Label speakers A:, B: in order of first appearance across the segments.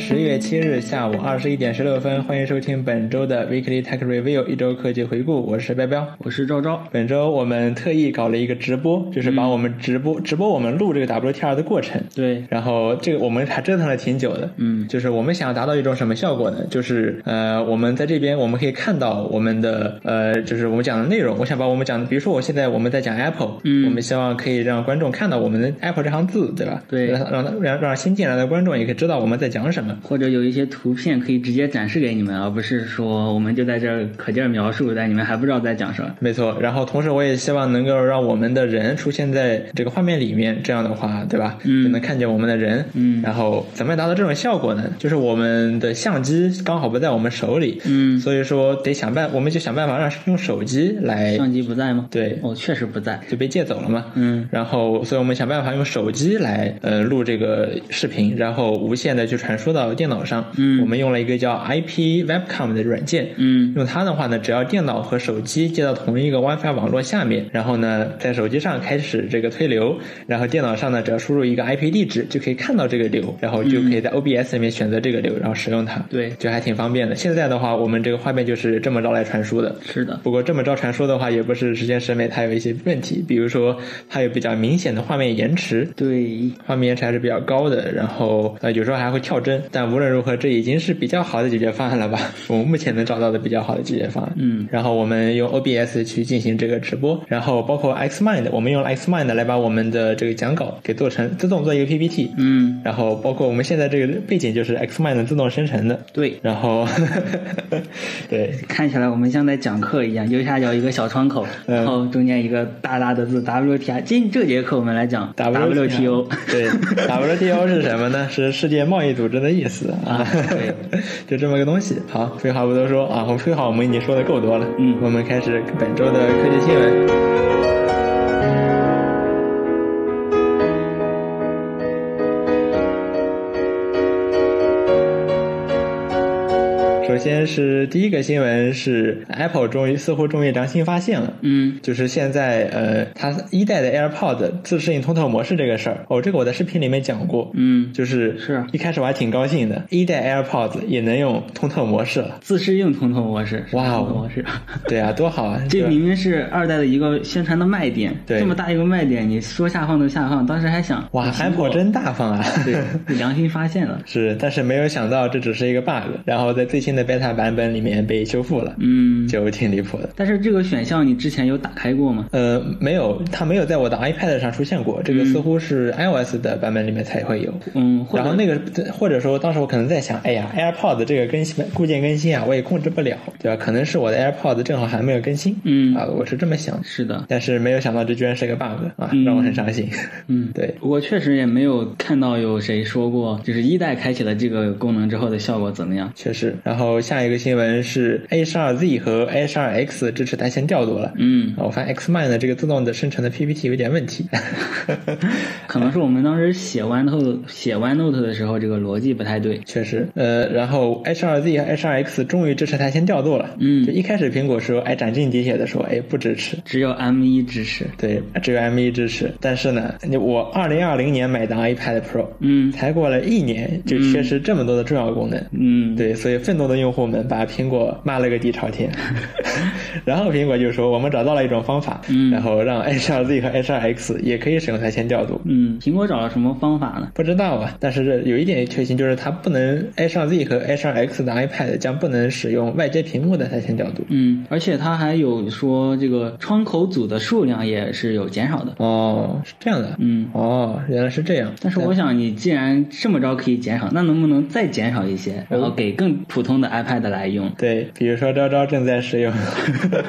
A: 十月七日下午二十一点十六分，欢迎收听本周的 Weekly Tech Review 一周科技回顾。我是彪彪，
B: 我是昭昭。
A: 本周我们特意搞了一个直播，就是把我们直播、直播我们录这个 WTR 的过程。
B: 对，
A: 然后这个我们还折腾了挺久的。
B: 嗯，
A: 就是我们想要达到一种什么效果呢？就是呃，我们在这边我们可以看到我们的呃，就是我们讲的内容。我想把我们讲的，比如说我现在我们在讲 Apple，
B: 嗯
A: 我们希望可以让观众看到我们的 Apple 这行字，对吧？
B: 对
A: 让让让让新进来的观众也可以知道我们在讲什么。
B: 或者有一些图片可以直接展示给你们，而不是说我们就在这儿可劲儿描述，但你们还不知道在讲什么。
A: 没错，然后同时我也希望能够让我们的人出现在这个画面里面，这样的话，对吧？
B: 嗯
A: 就能看见我们的人。
B: 嗯
A: 然后怎么样达到这种效果呢？就是我们的相机刚好不在我们手里，
B: 嗯，
A: 所以说得想办，我们就想办法让用手机来，
B: 相机不在吗？
A: 对，
B: 哦，确实不在。
A: 就被借走了嘛。
B: 嗯
A: 然后，所以我们想办法用手机来呃录这个视频，然后无线的去传输到电脑上。
B: 嗯
A: 我们用了一个叫 IP Webcam 的软件。
B: 嗯
A: 用它的话呢，只要电脑和手机接到同一个 WiFi 网络下面，然后呢，在手机上开始这个推流，然后电脑上呢，只要输入一个 IP 地址，就可以看到这个流，然后就可以在 OBS 里面选择这个流，然后使用它。
B: 对
A: 就还挺方便的。现在的话，我们这个画面就是这么着来传输的。
B: 是的。
A: 不过这么着传输的话，也不是实现审美，它有一些问题，比如说它有比较明显的画面延迟，
B: 对，
A: 画面延迟还是比较高的，然后呃有时候还会跳帧。但无论如何，这已经是比较好的解决方案了吧？我们目前能找到的比较好的解决方案。
B: 嗯
A: 然后我们用 OBS 去进行这个直播，然后包括 Xmind，我们用 Xmind 来把我们的这个讲稿给做成自动做一个 PPT。
B: 嗯，
A: 然后包括我们现在这个背景就是 Xmind 自动生成的。
B: 对。
A: 然后，对，
B: 看起来我们像在讲课一样，右下角一个小窗口，
A: 嗯
B: 然后中间一个大大的字 WTI。今这节课我们来讲 WTO。
A: 对，WTO 是什么呢？是世界贸易组织的意思啊。
B: 对，
A: 就这么个东西。好，废话不多说啊，我们废话我们已经说的够多了。
B: 嗯
A: 我们开始本周的科技新闻。是第一个新闻是 Apple 终于似乎终于良心发现了，
B: 嗯。
A: 就是现在呃，它一代的 AirPod 自适应通透模式这个事儿，哦，这个我在视频里面讲过，
B: 嗯，
A: 就是
B: 是啊。
A: 一开始我还挺高兴的，一代 AirPods 也能用通透模式。了，
B: 自适应通透模式。
A: 哇哦。
B: 模式。
A: 对啊，多好啊！
B: 这明明是二代的一个宣传的卖点，
A: 对。
B: 这么大一个卖点，你说下放就下放，当时还想
A: 哇，Apple 真大方啊！
B: 对，良心发现了，
A: 是，但是没有想到这只是一个 bug，然后在最新的 beta 版本里面被修复了，
B: 嗯，
A: 就挺离谱的。
B: 但是这个选项你之前有打开过吗？
A: 呃，没有，它没有在我的 iPad 上出现过，这个
B: 嗯
A: 似乎是 iOS 的版本里面才会有。
B: 嗯，
A: 然后那个，或者说当时我可能在想，哎呀，AirPods 这个更新固件更新啊，我也控制不了，对吧？可能是我的 AirPods 正好还没有更新，
B: 嗯
A: 啊，我是这么想。
B: 是的，
A: 但是没有想到这居然是个 bug 啊，
B: 嗯
A: 让我很伤心。
B: 嗯，
A: 对，
B: 我确实也没有看到有谁说过，就是一代开启了这个功能之后的效果怎么样。
A: 确实。然后下一个新闻是 A 1 2 Z 和 A 1 2 X 支持单线调度了。
B: 嗯，
A: 啊我发现 Xmind 的这个自动的生成的 PPT 有点问题。
B: 可能是我们当时写 OneNote 写 OneNote 的时候，这个逻辑不太对。
A: 确实，呃，然后 H 2 Z 和 H 2 X 终于支持单线调度了。
B: 嗯
A: 就一开始苹果说，哎，斩钉截铁的说，哎，不支持。
B: 只有 M1 支持。
A: 对，只有 M1 支持。但是呢，你我二零二零年买的 iPad Pro，
B: 嗯
A: 才过了一年就缺失这么多的重要功能。
B: 嗯，
A: 对，所以愤怒的用户们把苹果骂了个底朝天，然后苹果就说我们找到了一种方法，
B: 嗯
A: 然后让 H2Z 和 H2X 也可以使用台前调度。
B: 嗯，苹果找了什么方法呢？
A: 不知道啊，但是这有一点确信，就是它不能 H2Z 和 H2X 的 iPad 将不能使用外接屏幕的台前调度。
B: 嗯，而且它还有说这个窗口组的数量也是有减少的。
A: 哦，是这样的。
B: 嗯，
A: 哦，原来是这样。
B: 但是我想，你既然这么着可以减少，那能不能再减少一些，然后给更普通的 iPad 来用？
A: 对，比如说昭昭正在使用，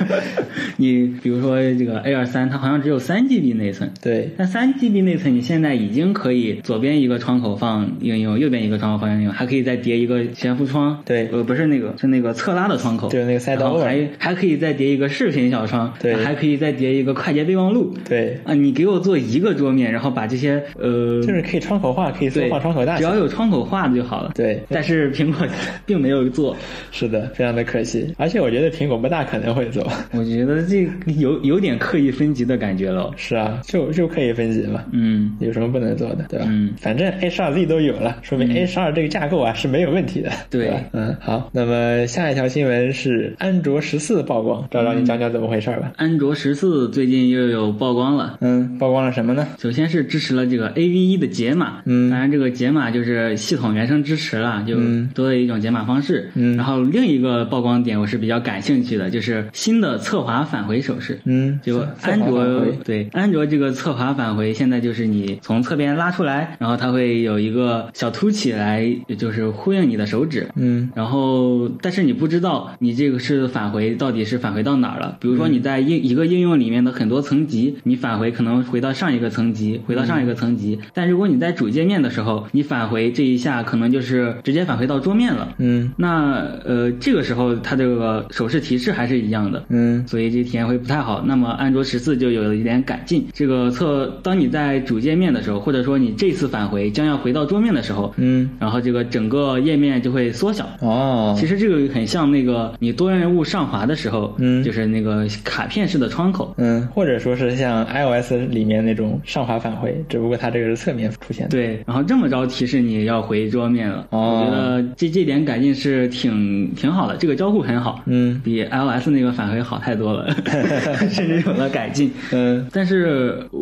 B: 你比如说这个 Air 三，它好像只有三 GB 内存，
A: 对
B: 那三 GB 内存你现在已经可以左边一个窗口放应用，右边一个窗口放应用，还可以再叠一个悬浮窗。
A: 对
B: 呃，不是那个，是那个侧拉的窗口，
A: 就是那个
B: 后
A: over
B: 还还可以再叠一个视频小窗，
A: 对
B: 还可以再叠一个快捷备忘录。
A: 对，
B: 啊，你给我做一个桌面，然后把这些呃，
A: 就是可以窗口化，可以缩
B: 对
A: 放窗口大小。
B: 只要有窗口化的就好了。
A: 对
B: 但是苹果并没有做，
A: 是的，非常的可惜。而且我觉得苹果不大可能会做。
B: 我觉得这有有点刻意分级的感觉了。
A: 是啊，就就刻意分级嘛。
B: 嗯，
A: 有什么不能做的，对吧？
B: 嗯，
A: 反正 A 十二 Z 都有了，说明 A 十二这个架构啊是没有问题的。
B: 对
A: 吧嗯，好。那么下一条新闻是安卓十四曝光，找找你讲讲怎么回事吧？
B: 安卓十四最近又有曝光了。
A: 嗯，曝光了什么呢？
B: 首先是支持了这个 AV1 的解码，
A: 嗯
B: 当然这个解码就是系统原生支持了，就
A: 嗯
B: 多了一种解码方式。
A: 嗯
B: 然后另一个曝光点我是比较感兴趣的，就是新的侧滑返回手势。
A: 嗯，
B: 就安卓对安卓这个侧滑返回，现在就是你从侧边拉出来，然后它会有一个小凸起来，就是呼应你的手指。
A: 嗯
B: 然后，但是你不知道你这个是返回到底是返回到哪儿了。比如说你在应一个应用里面的很多层级，你返回可能回到上一个层级，回到上一个层级。但如果你在主界面的时候，你返回这一下可能就是直接返回到桌面了。
A: 嗯
B: 那呃，这个时候它这个手势提示还是一样的。
A: 嗯
B: 所以这体验会不太好。那么安卓十四就有了一点改进。这个测，当你在主界面的时候，或者说你这次返回将要回到桌面的时候，
A: 嗯，
B: 然后这个整个页面就会缩小。
A: 哦，
B: 其实这个很像那个你多任务上滑的时候，
A: 嗯
B: 就是那个卡片式的窗口。
A: 嗯，或者说是像 iOS 里面那种上滑返回，只不过它这个是侧面出现的。
B: 对，然后这么着提示你要回桌面了，
A: 哦
B: 我觉得这这点改进是挺挺好的，这个交互很好，
A: 嗯
B: 比 iOS 那个返回好太多了，甚至有了改进。
A: 嗯
B: 但是我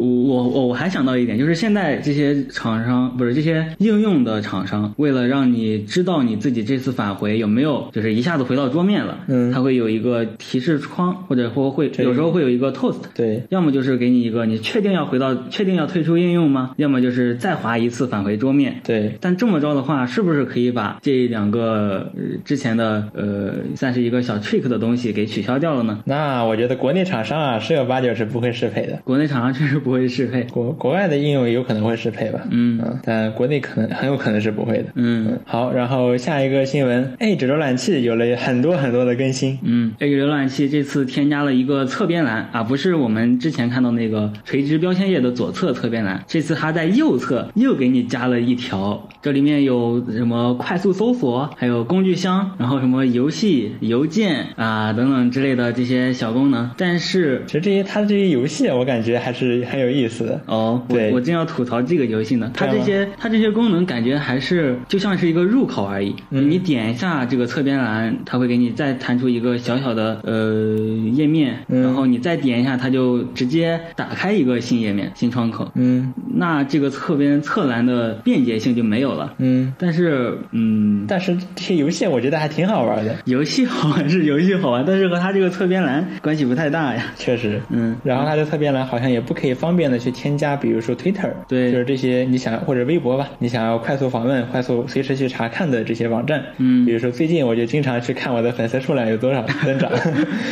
B: 我我还想到一点，就是现在这些厂商不是这些应用的厂商，为了让你知道你自己这次返回有没有就是一下子回到桌面了，
A: 嗯
B: 它会有一个提示窗，或者说会有时候会有一个 toast，
A: 对，
B: 要么就是给你一个你确定要回到确定要退出应用吗？要么就是再滑一次返回桌面。
A: 对，
B: 但这么着的话，是不是可以把这两个、呃、之前的呃算是一个小 trick 的东西给取消掉了呢？
A: 那我觉得国内厂商啊，十有八九是不会适配的。
B: 国内厂商确实不会适配。
A: 国国外的应用有可能会适配吧，
B: 嗯
A: 嗯，但国内可能很有可能是不会的。
B: 嗯
A: 好，然后下一个新闻，Edge 浏览器有了很多很多的更新。
B: 嗯，Edge 浏览器这次添加了一个侧边栏啊，不是我们之前看到那个垂直标签页的左侧侧边栏，这次它在右侧又给你加了一条，这里面有什么快速搜索，还有工具箱，然后什么游戏、邮件啊等等之类的这些小功能。但是
A: 其实这些它的这些游戏，我感觉还是很有意思的。
B: 哦，我
A: 对
B: 我正要吐槽这个游戏呢，它这些它这些功能感觉还是就像是一个入口而已。
A: 嗯
B: 你点一下这个侧边栏，它会给你再弹出一个小小的呃页面，
A: 嗯
B: 然后你再点一下，它就直接打开一个新页面、新窗口。
A: 嗯
B: 那这个侧边侧栏的便捷性就没有了。
A: 嗯，
B: 但是，嗯，
A: 但是这些游戏我觉得还挺好玩的，
B: 游戏好玩是游戏好玩，但是和它这个侧边栏关系不太大呀。
A: 确实。
B: 嗯，
A: 然后它的侧边栏好像也不可以方便的去添加，比如说 Twitter，
B: 对。
A: 就是这些你想或者微博吧，你想要快速访问、快速随时去查看的这些网站，
B: 嗯。
A: 比如说最近我就经常去看我的粉丝数量有多少 增长，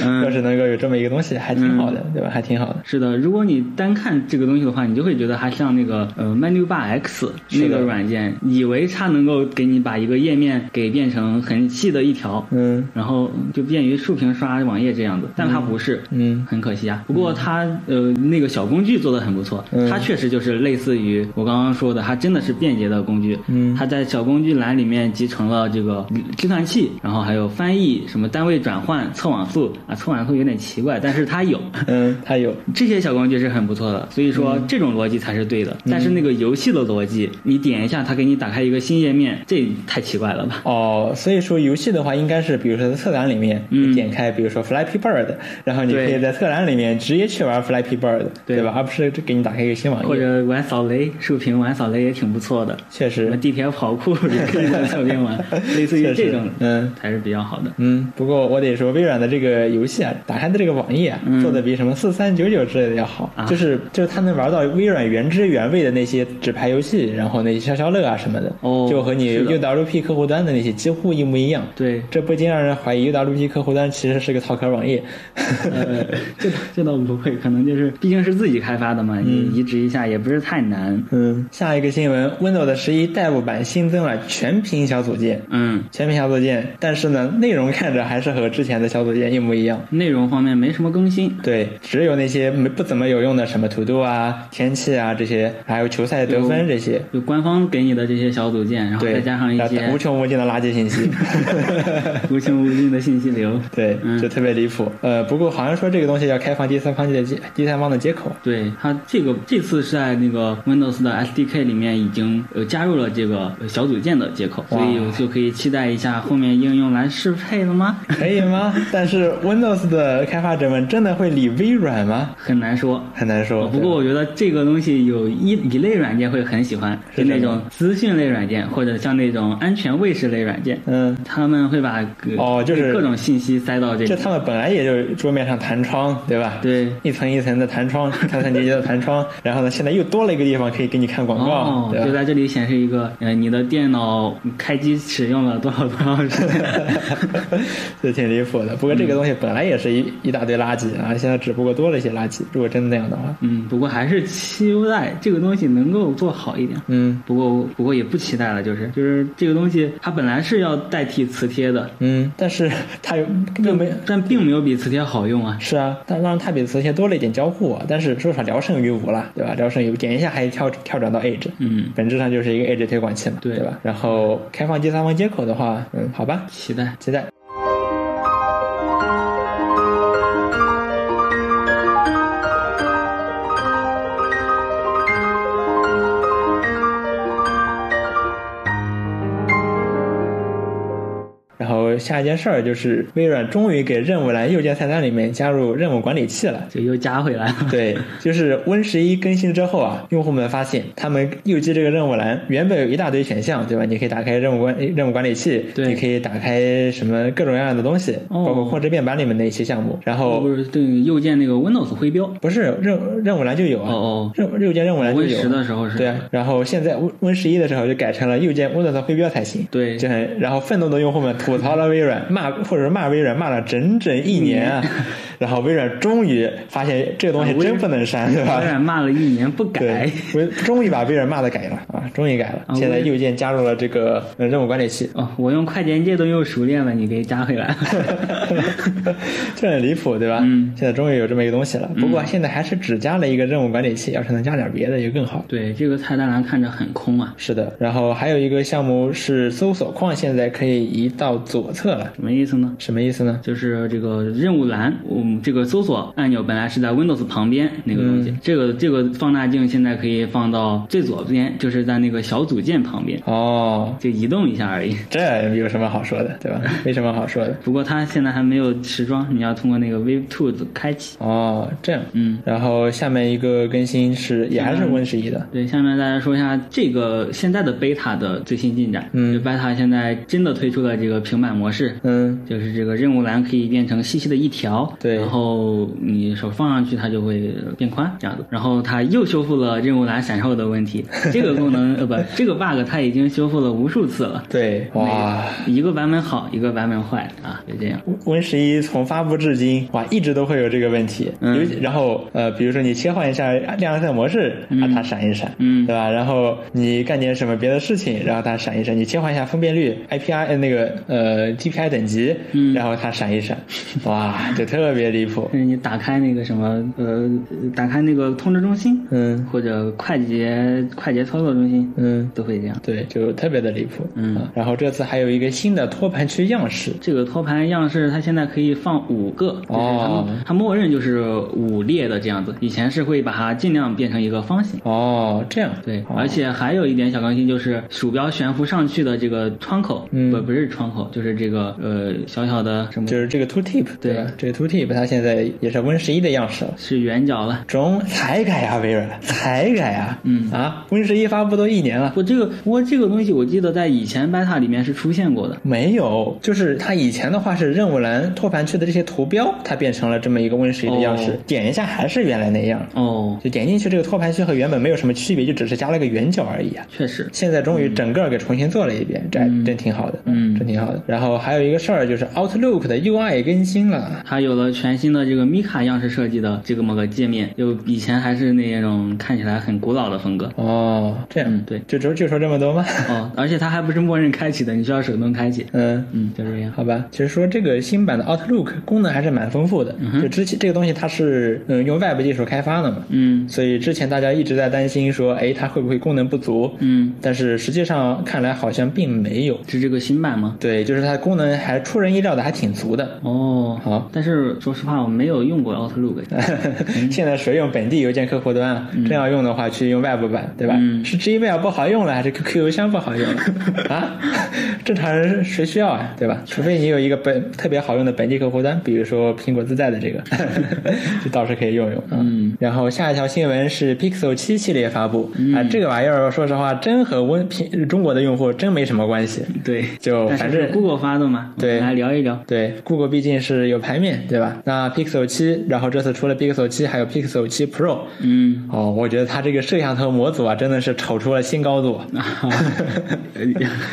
B: 嗯。
A: 要是能够有这么一个东西，还挺好的，对吧？还挺好的。
B: 是的，如果你单看这个东西的话，你就会觉得它像那个呃 Menu Bar X 那个软件，以为它能够给你把一个页面给变成很细的一条，
A: 嗯
B: 然后就便于竖屏刷网页这样子，但它不是。
A: 嗯
B: 很可惜啊，不过它呃那个小工具做的很不错，
A: 嗯
B: 它确实就是类似于我刚刚说的，它真的是便捷的工具。
A: 嗯
B: 它在小工具栏里面集成了这个计算器，然后还有翻译、什么单位转换、测网速啊，测网速有点奇怪，但是它有。
A: 嗯，它有。
B: 这些小工具是很不错的，所以说这种逻辑才是对的。但是那个游戏的逻辑，你点一下，它给你打开一个新页面，这太奇怪了吧？
A: 哦，所以说游戏的话，应该是比如说在侧栏里面，
B: 嗯
A: 你点开比如说 Flappy Bird，然后你可以在侧栏里面直接去玩 Flappy Bird，
B: 对
A: 吧？而不是给你打开一个新网页。
B: 或者玩扫雷，竖屏玩扫雷也挺不错的。
A: 确实，
B: 地铁跑酷也可以在侧边玩，类似于这种，
A: 嗯。
B: 还是比较好的。
A: 嗯，不过我得说，微软的这个游戏啊，打开的这个网页做的比什么四三九九之类的要好。
B: 啊
A: 就是就是它能玩到微软原汁原味的那些纸牌游戏，然后那些消消乐啊什么的，
B: 哦
A: 就和你 UWP 客户端的那些几乎一模一样。
B: 对，
A: 这不禁让人怀疑 UWP 客户端其实是个套壳网页。
B: 呃，这倒这倒不会，可能就是毕竟是自己开发的嘛，你移植一下也不是太难。
A: 嗯，下一个新闻，Windows 十一 Dev 版新增了全屏小组件，
B: 嗯，
A: 全屏小组件，但是呢，内容看着还是和之前的小组件一模一样。
B: 内容方面没什么更新。
A: 对，只有那些没不怎么有用的什么 To Do 啊、天气啊这些，还有球赛得分这些。
B: 就官方给你的这些小组件，然后，再加上一些
A: 无穷无尽的垃圾信息。
B: 无穷无尽的信息流。
A: 对，
B: 嗯
A: 就特别离谱。呃，不过好像说这个东西要开放第三方的接第三方的接口。
B: 对它这个这次是在那个 Windows 的 SDK 里面已经呃加入了这个呃小组件的接口，所以
A: 我
B: 就可以期待一下后面应用来适配了吗？
A: 可以吗？但是 Windows 的开发者们真的会理微软吗？
B: 很难说。
A: 很难说。
B: 不过我觉得这个东西有一一类软件会很喜欢，
A: 是
B: 那种资讯类软件，或者像那种安全卫士类软件，
A: 嗯，
B: 他们会把各
A: 哦就是
B: 各种信息塞到这个。
A: 这他们本来也就是桌面上弹窗，对吧？
B: 对
A: 一层一层的弹窗，层层叠叠的弹窗，然后呢，现在又多了一个地方可以给你看广告，
B: 哦，就在这里显示一个，呃，你的电脑开机使用了多少多少时间。
A: 这挺离谱的。不过这个东西本来也是一一大堆垃圾啊，现在只不过多了一些垃圾。如果真的那样的话，
B: 嗯，不过还是期待这个东西能够做好一点。
A: 嗯
B: 不过，不过也不期待了，就是就是这个东西，它本来是要代替磁贴的，
A: 嗯，但是 它又并没。
B: 但并没有比磁贴好用啊。
A: 是啊，但当然它比磁贴多了一点交互啊，但是说实话聊胜于无了，对吧？聊胜于无，点一下还跳跳转到 Edge，
B: 嗯，
A: 本质上就是一个 Edge 推广器嘛，
B: 对
A: 对吧？然后开放第三方接口的话，嗯，好吧，
B: 期待。
A: 期待。下一件事儿就是微软终于给任务栏右键菜单里面加入任务管理器了。
B: 就又加回来了。
A: 对，就是 Win 十一更新之后啊，用户们发现他们右击这个任务栏原本有一大堆选项，对吧？你可以打开任务管任务管理器，
B: 对
A: 你可以打开什么各种各样的东西，
B: 哦
A: 包括控制面板里面的一些项目。然后
B: 不是对右键那个 Windows 徽标。
A: 不是任任务栏就有啊，
B: 哦哦
A: 任右键任务栏就有
B: Win
A: 有。
B: 十的时候是。
A: 对啊，然后现在 Win Win 十一的时候就改成了右键 Windows 徽标才行。
B: 对
A: 就很，然后愤怒的用户们吐槽了微软，骂或者是骂微软，骂了整整一年啊。然后微软终于发现这个东西真不能删，对吧
B: 微？软骂了一年不改
A: 对，，微终于把微软骂的改了啊，终于改了。
B: 啊
A: 现在右键加入了这个呃任务管理器，
B: 哦，我用快捷键都用熟练了，你给加回来。
A: 这很离谱，对吧？
B: 嗯
A: 现在终于有这么一个东西了。不过现在还是只加了一个任务管理器，要是能加点别的就更好。
B: 对，这个菜单栏看着很空啊，
A: 是的，然后还有一个项目是搜索框，现在可以移到左侧了，
B: 什么意思呢？
A: 什么意思呢？
B: 就是这个任务栏，嗯，这个搜索按钮本来是在 Windows 旁边那个东西，
A: 嗯
B: 这个这个放大镜现在可以放到最左边，就是在那个小组件旁边，
A: 哦，
B: 就移动一下而已。
A: 这有什么好说的，对吧？没什么好说的。
B: 不过它现在还没有时装，你要通过那个 Wave Tools 开启。
A: 哦，这样。
B: 嗯，
A: 然后下面一个更新是也还是 Win 十一的，
B: 对，下面大家说一下这个现在的 beta 的最新进展。
A: 嗯
B: 就 beta 现在真的推出了这个平板模式，
A: 嗯，
B: 就是这个任务栏可以变成细细的一条，
A: 对
B: 然后你手放上去它就会变宽这样子。然后它又修复了任务栏闪烁的问题，这个功能呃不，这个 bug 它已经修复了无数次了。
A: 对，哇。
B: 一个版本好，一个版本坏啊，就这样。
A: Win 十一从发布至今，哇，一直都会有这个问题。
B: 嗯
A: 然后呃，比如说你切换一下亮蓝色模式，啊，它闪一闪，
B: 嗯
A: 对吧？然后你干点什么别的事情，然后它闪一闪。你切换一下分辨率，IPI 呃那个呃 GPI 等级，
B: 嗯
A: 然后它闪一闪，哇，就特别离谱。
B: 就是你打开那个什么呃，打开那个通知中心，
A: 嗯
B: 或者快捷快捷操作中心，
A: 嗯，
B: 都会这样。
A: 对，就特别的离谱。
B: 嗯
A: 啊然后这次还有一个新的托盘区样式，
B: 这个托盘样式它现在可以放五个，就是它、
A: 哦
B: 它默认就是五列的这样子，以前是会把它尽量变成一个方形。
A: 哦，这样，
B: 对，
A: 哦
B: 而且还有一点小更新，就是鼠标悬浮上去的这个窗口，
A: 嗯
B: 不不是窗口，就是这个呃小小的什么，
A: 就是这个 Two Tip，
B: 对
A: 吧？这个 Two Tip 它现在也是 Win 十一的样式了。
B: 是圆角了。
A: 中才改啊、微软。才改啊、
B: 嗯。
A: 啊，Win 十一发布都一年了，
B: 我，这个不过这个东西我记得在以前 beta 里面是出现过的。
A: 没有，就是它以前的话是任务栏托盘区的这些图标，它变成了这么一个 Win 十一的样式，
B: 哦。
A: 点一下还是原来那样，
B: 哦，
A: 就点进去这个托盘区和原本没有什么区别，就只是加了个圆角而已啊。
B: 确实，
A: 现在终于整个给重新做了一遍，这还真挺好的，
B: 嗯。
A: 真挺好的。然后还有一个事儿就是 Outlook 的 UI 更新了，
B: 它有了全全新的这个米卡样式设计的这个么个界面，就以前还是那种看起来很古老的风格。
A: 哦，这样，
B: 嗯对
A: 就就就说这么多吗？
B: 哦，而且它还不是默认开启的，你需要手动开启。
A: 嗯。
B: 嗯，就这样。
A: 好吧，其实说这个新版的 Outlook 功能还是蛮丰富的。就之前这个东西它是嗯用 Web 技术开发的嘛，
B: 嗯
A: 所以之前大家一直在担心说，哎，它会不会功能不足？
B: 嗯，
A: 但是实际上看来好像并没有。
B: 是这个新版吗？
A: 对，就是它功能还出人意料的还挺足的。
B: 哦，
A: 好，
B: 但是说实话，我没有用过 Outlook。
A: 现在谁用本地邮件客户端啊？真要用的话，去用 Web 版，对吧？
B: 嗯
A: 是 Gmail 不好用了，还是 QQ 邮箱不好用了 啊？正常人谁需要啊？对吧？除非你有一个本特别好用的本地客户端，比如说苹果自带的这个，就倒是可以用用啊。
B: 嗯
A: 然后下一条新闻是 Pixel 七系列发布、啊，这个玩意儿说实话，真和温平中国的用户真没什么关系。
B: 对，
A: 就反正
B: Google 发的嘛，
A: 对
B: 来聊一聊。
A: 对，Google 毕竟是有牌面，对吧？那 Pixel 七然后这次出了 Pixel 七还有 Pixel 七 Pro。
B: 嗯，
A: 哦，我觉得它这个摄像头模组啊，真的是瞅出了新高度。
B: 啊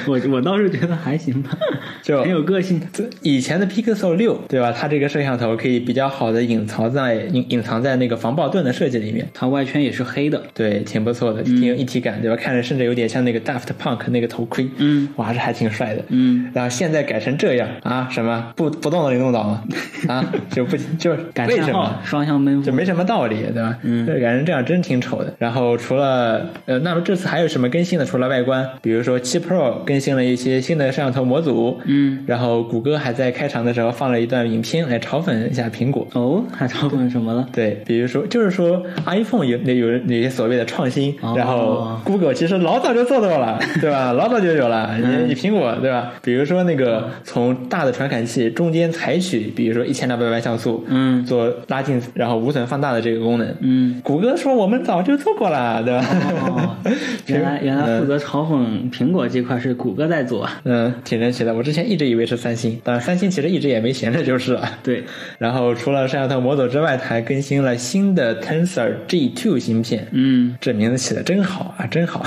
B: 我我倒是觉得还行吧，
A: 就
B: 很有个性。
A: 这以前的 Pixel 六对吧？它这个摄像头可以比较好的隐藏在隐隐藏在那个防爆盾的设计里面。
B: 它外圈也是黑的。
A: 对，挺不错的，挺有一体感，对吧？看着甚至有点像那个 Daft Punk 那个头盔，
B: 嗯，
A: 哇，这还挺帅的，
B: 嗯，
A: 然后现在改成这样啊？什么不不动的灵动岛吗？啊，就不就 为什么？
B: 双向奔赴。
A: 就没什么道理，对吧？
B: 嗯
A: 这改成这样真挺丑的。然后除了呃，那么这次还有什么更新的？除了外观，比如说七 Pro 更新了一些新的摄像头模组，
B: 嗯，
A: 然后谷歌还在开场的时候放了一段影片来嘲讽一下苹果。
B: 哦，还嘲讽什么了？
A: 对，比如说，就是说 iPhone 有有有些所谓的创新，
B: 哦
A: 然后 Google 其实老早就做到了，对吧？老早就有了，你
B: 嗯
A: 你苹果对吧？比如说那个从大的传感器中间采取，比如说一千两百万像素，
B: 嗯
A: 做拉近然后无损放大的这个功能，
B: 嗯，
A: 谷歌说我们早就做过了，对吧？
B: 哦，原来原来负责嘲讽苹果这块是谷歌在做。
A: 嗯，挺神奇的。我之前一直以为是三星，但三星其实一直也没闲着就是了。
B: 对，
A: 然后除了摄像头模组之外，它还更新了新的 Tensor G2 芯片。
B: 嗯，
A: 这名字起的真好啊，真好，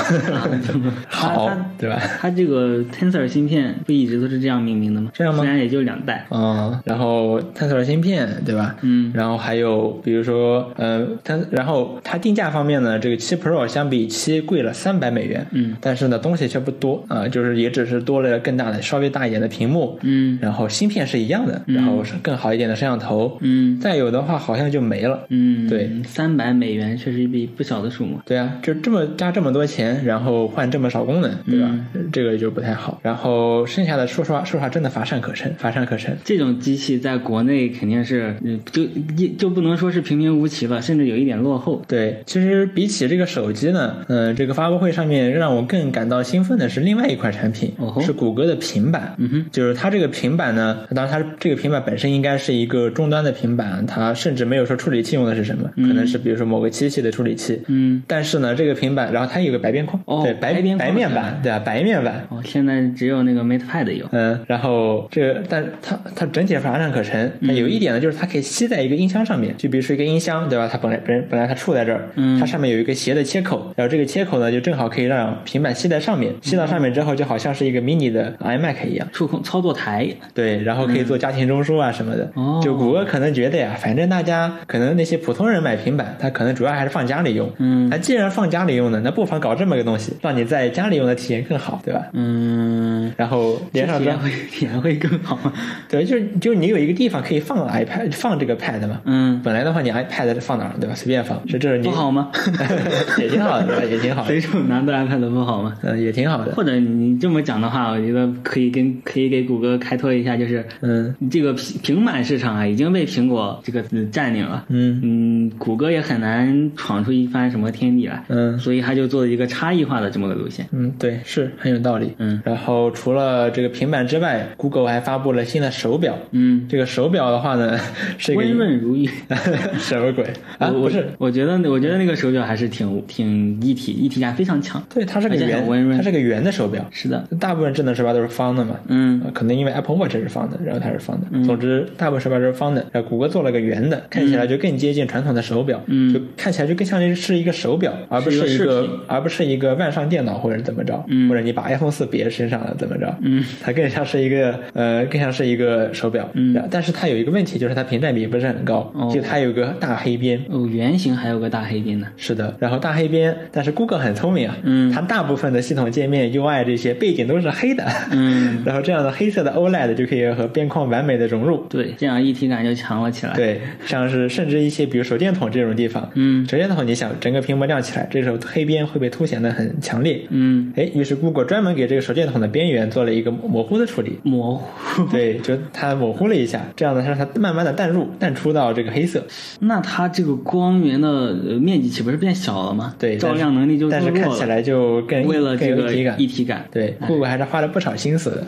A: 好，对吧？
B: 它这个 Tensor 芯片不一直都是这样命名的吗？
A: 这样吗
B: 虽然也就两代。
A: 嗯，然后 Tensor 芯片，对吧？
B: 嗯
A: 然后还有比如说，呃，它然后它定价方面呢，这个七 Pro 相比七贵了三百美元，
B: 嗯，
A: 但是呢东西却不多啊、就是也只是多了更大的、稍微大一点的屏幕，
B: 嗯
A: 然后芯片是一样的，然后是更好一点的摄像头，
B: 嗯
A: 再有的话好像就没了。
B: 嗯，
A: 对，
B: 三百美元确实一笔不小的数目。
A: 对啊，就这么加这么多钱，然后换这么少功能，对吧？这个就不太好。然后剩下的，说实话，说实话，真的乏善可陈，乏善可陈。
B: 这种机器在国内肯定是，嗯就一就不能说是平平无奇吧，甚至有一点落后。
A: 对，其实比起这个手机呢，嗯、这个发布会上面让我更感到兴奋的是另外一款产品，
B: 哦
A: 是谷歌的平板。
B: 嗯哼，
A: 就是它这个平板呢，当然它这个平板本身应该是一个终端的平板，它甚至没有说处理器用的是什么，可能是比如说某个机器的处理器。
B: 嗯，
A: 但是呢，这个平板，然后它有个白边框，
B: 哦
A: 对，白
B: 白边
A: 白面板，对啊？白面板，
B: 哦，现在只有那个 MatePad 有。
A: 嗯，然后这个，但是它它整体乏善可陈。它有一点呢，就是它可以吸在一个音箱上面，就比如说一个音箱，对吧？它本来本本来它触在这儿，
B: 嗯
A: 它上面有一个斜的切口，然后这个切口呢，就正好可以让平板吸在上面，吸到上面之后，就好像是一个 mini 的 iMac 一样。
B: 触控操作台，
A: 对，然后可以做家庭中枢啊什么的。
B: 哦
A: 就谷歌可能觉得呀，反正大家可能那些普通人买平板，他可能主要还是放家里用。
B: 嗯
A: 那既然放家里用呢，那不妨搞这么个东西，让你在家里用的体验更好，对吧？
B: 嗯，
A: 然后连上之后
B: 体验会体验会更好吗？
A: 对，就是就是你有一个地方可以放 iPad，放这个 Pad 嘛。
B: 嗯，
A: 本来的话，你 iPad 放哪儿，对吧？随便放，是这是你
B: 不好吗？
A: 也挺好的，对吧？也挺好的
B: 随，手拿着 iPad 不好吗？
A: 嗯，也挺好的。
B: 或者你这么讲的话，我觉得可以跟可以给谷歌开拓一下，就是
A: 嗯
B: 这个平平板市场啊，已经被苹果这个嗯占领了。
A: 嗯
B: 嗯，谷歌也很难闯出一番什么天地来。
A: 嗯
B: 所以他就做了一个差异化的这么个路线。
A: 嗯，对，是很有道理。
B: 嗯
A: 然后除了这个平板之外，Google 还发布了新的手表。
B: 嗯，
A: 这个手表的话呢，
B: 温润如玉。
A: 什么鬼啊？不是，
B: 我觉得我觉得那个手表还是挺挺一体一体感非常强。
A: 对，它是个圆，
B: 温润
A: 它是个圆的手表。
B: 是的，
A: 大部分智能手表都是方的嘛，
B: 嗯
A: 呃可能因为 Apple Watch 是方的，然后它是方的。总之，大部分手表都是方的。然后谷歌做了个圆的，看起来就更接近传统的手表，
B: 嗯
A: 就看起来就更像是一个手表，而不
B: 是一个
A: 而不是一个万上电脑或者怎么着，
B: 嗯
A: 或者你把 iPhone 四别身上了怎么着，
B: 嗯，
A: 它更像是一个呃，更像是一个手表。
B: 嗯
A: 但是它有一个问题题，就是它屏占比不是很高，
B: 哦
A: 就它有个大黑边。
B: 哦，圆形还有个大黑边呢。
A: 是的，然后大黑边，但是 Google 很聪明啊，
B: 嗯
A: 它大部分的系统界面、UI 这些背景都是黑的，
B: 嗯，
A: 然后这样的黑色的 OLED 就可以和边框完美的融入。
B: 对，这样一体感就强了起来。，
A: 对，像是甚至一些比如手电筒这种地方，
B: 嗯
A: 手电筒你想整个屏幕亮起来，这时候黑边会被凸显的很强烈。
B: 嗯，
A: 哎，于是 Google 专门给这个手电筒的边缘做了一个模糊的处理。
B: 模糊。
A: 对，就它模糊了一下，这样呢，让它慢慢的淡入、淡出到这个黑色。
B: 那它这个光源的呃面积岂不是变小了吗？
A: 对，
B: 照亮能力就
A: 但是。看起来就更
B: 为了
A: 更
B: 这个
A: 有一体感。
B: 一体感，
A: 对，Google 还是花了不少心思的。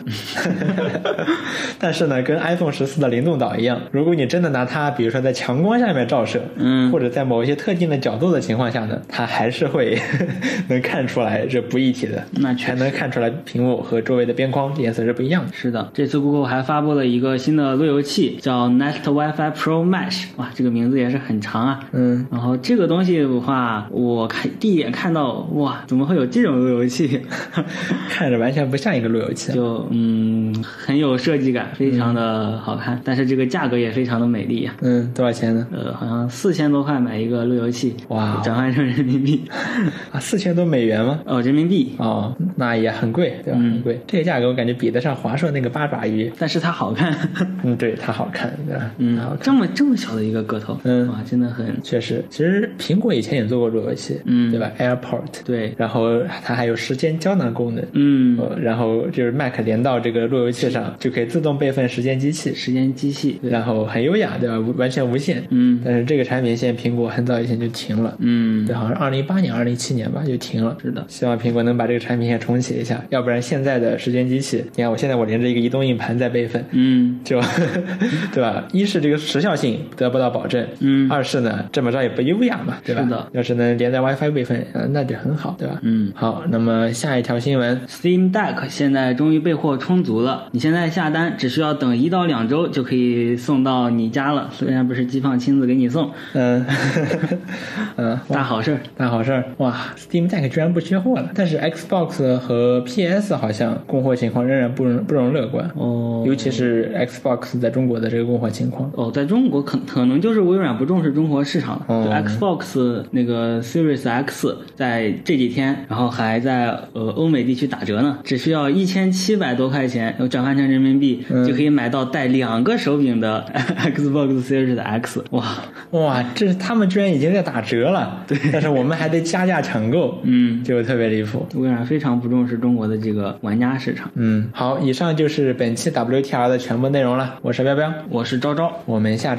A: 但是呢，跟 iPhone 十四的灵动岛一样，如果你真的拿它，比如说在强光下面照射，
B: 嗯
A: 或者在某一些特定的角度的情况下呢，它还是会 能看出来这不一体的，
B: 那
A: 全能看出来屏幕和周围的边框颜色是不一样的。
B: 是的，这次 Google 还发布了一个新的路由器，叫 Nest WiFi Pro Mesh。哇，这个名字也是很长啊。
A: 嗯，
B: 然后这个东西的话，我看第一眼看到，哇，怎么会有这种路由器？
A: 看着完全不像一个路由器。
B: 就嗯，很有设计感，非常的好看，但是这个价格也非常的美丽呀、
A: 嗯，多少钱呢？
B: 呃，好像四千多块买一个路由器，
A: 哇哦
B: 转换成人民币，
A: 啊，四千多美元吗？
B: 哦，人民币，
A: 哦，那也很贵，对吧？
B: 嗯
A: 很贵。这个价格我感觉比得上华硕那个八爪鱼。
B: 但是它好看，
A: 嗯，对，它好看，对吧？
B: 嗯
A: 它好，看。
B: 这么这么小的一个个头，
A: 嗯
B: 哇，真的很，
A: 确实，其实苹果以前也做过路由器，
B: 嗯
A: 对吧？AirPort，
B: 对，
A: 然后它还有时间胶囊功能，
B: 嗯，
A: 呃，然后就是 Mac 连到这个路由器上，就可以自动备份时间机器，
B: 时间机器，
A: 然后很优雅，对吧？完全无线。
B: 嗯
A: 但是这个产品线苹果很早以前就停了，
B: 嗯
A: 对，，好像二零一八年、二零一七年吧就停了。
B: 是的，
A: 希望苹果能把这个产品线重启一下，要不然现在的时间机器，你看我现在我连着一个移动硬盘在备份，
B: 嗯
A: 就 对吧？一是这个时效性得不到保证，
B: 嗯
A: 二是呢这么着也不优雅嘛，对吧？
B: 是的
A: 要是能连在 WiFi 备份，呃，那就很好，对吧？
B: 嗯。
A: 好，那么下一条新闻
B: ，Steam Deck 现在终于备货充足了，你现在下单只需要等一到两周就可以送到你家了。虽然不是机放亲自给你送，
A: 嗯 嗯，
B: 大好事儿。
A: 大好事儿哇！Steam Deck 居然不缺货了，但是 Xbox 和 PS 好像供货情况仍然不容不容乐观，
B: 哦
A: 尤其是 Xbox 在中国的这个供货情况。
B: 哦，在中国可可能就是微软不重视中国市场了。
A: 哦
B: 就 Xbox 那个 Series X 在这几天，然后还在呃欧美地区打折呢，只需要一千七百多块钱，转换成人民币、
A: 嗯
B: 就可以买到带两个手柄的 Xbox Series X。哇，
A: 哇，这是他们居然已经在打折了，对，但是我们还得加价抢购，
B: 嗯，
A: 就特别离谱。
B: 微软非常不重视中国的这个玩家市场。
A: 嗯，好，以上就是本期 WTR 的全部内容了。我是彪彪，
B: 我是昭昭。
A: 我们下周。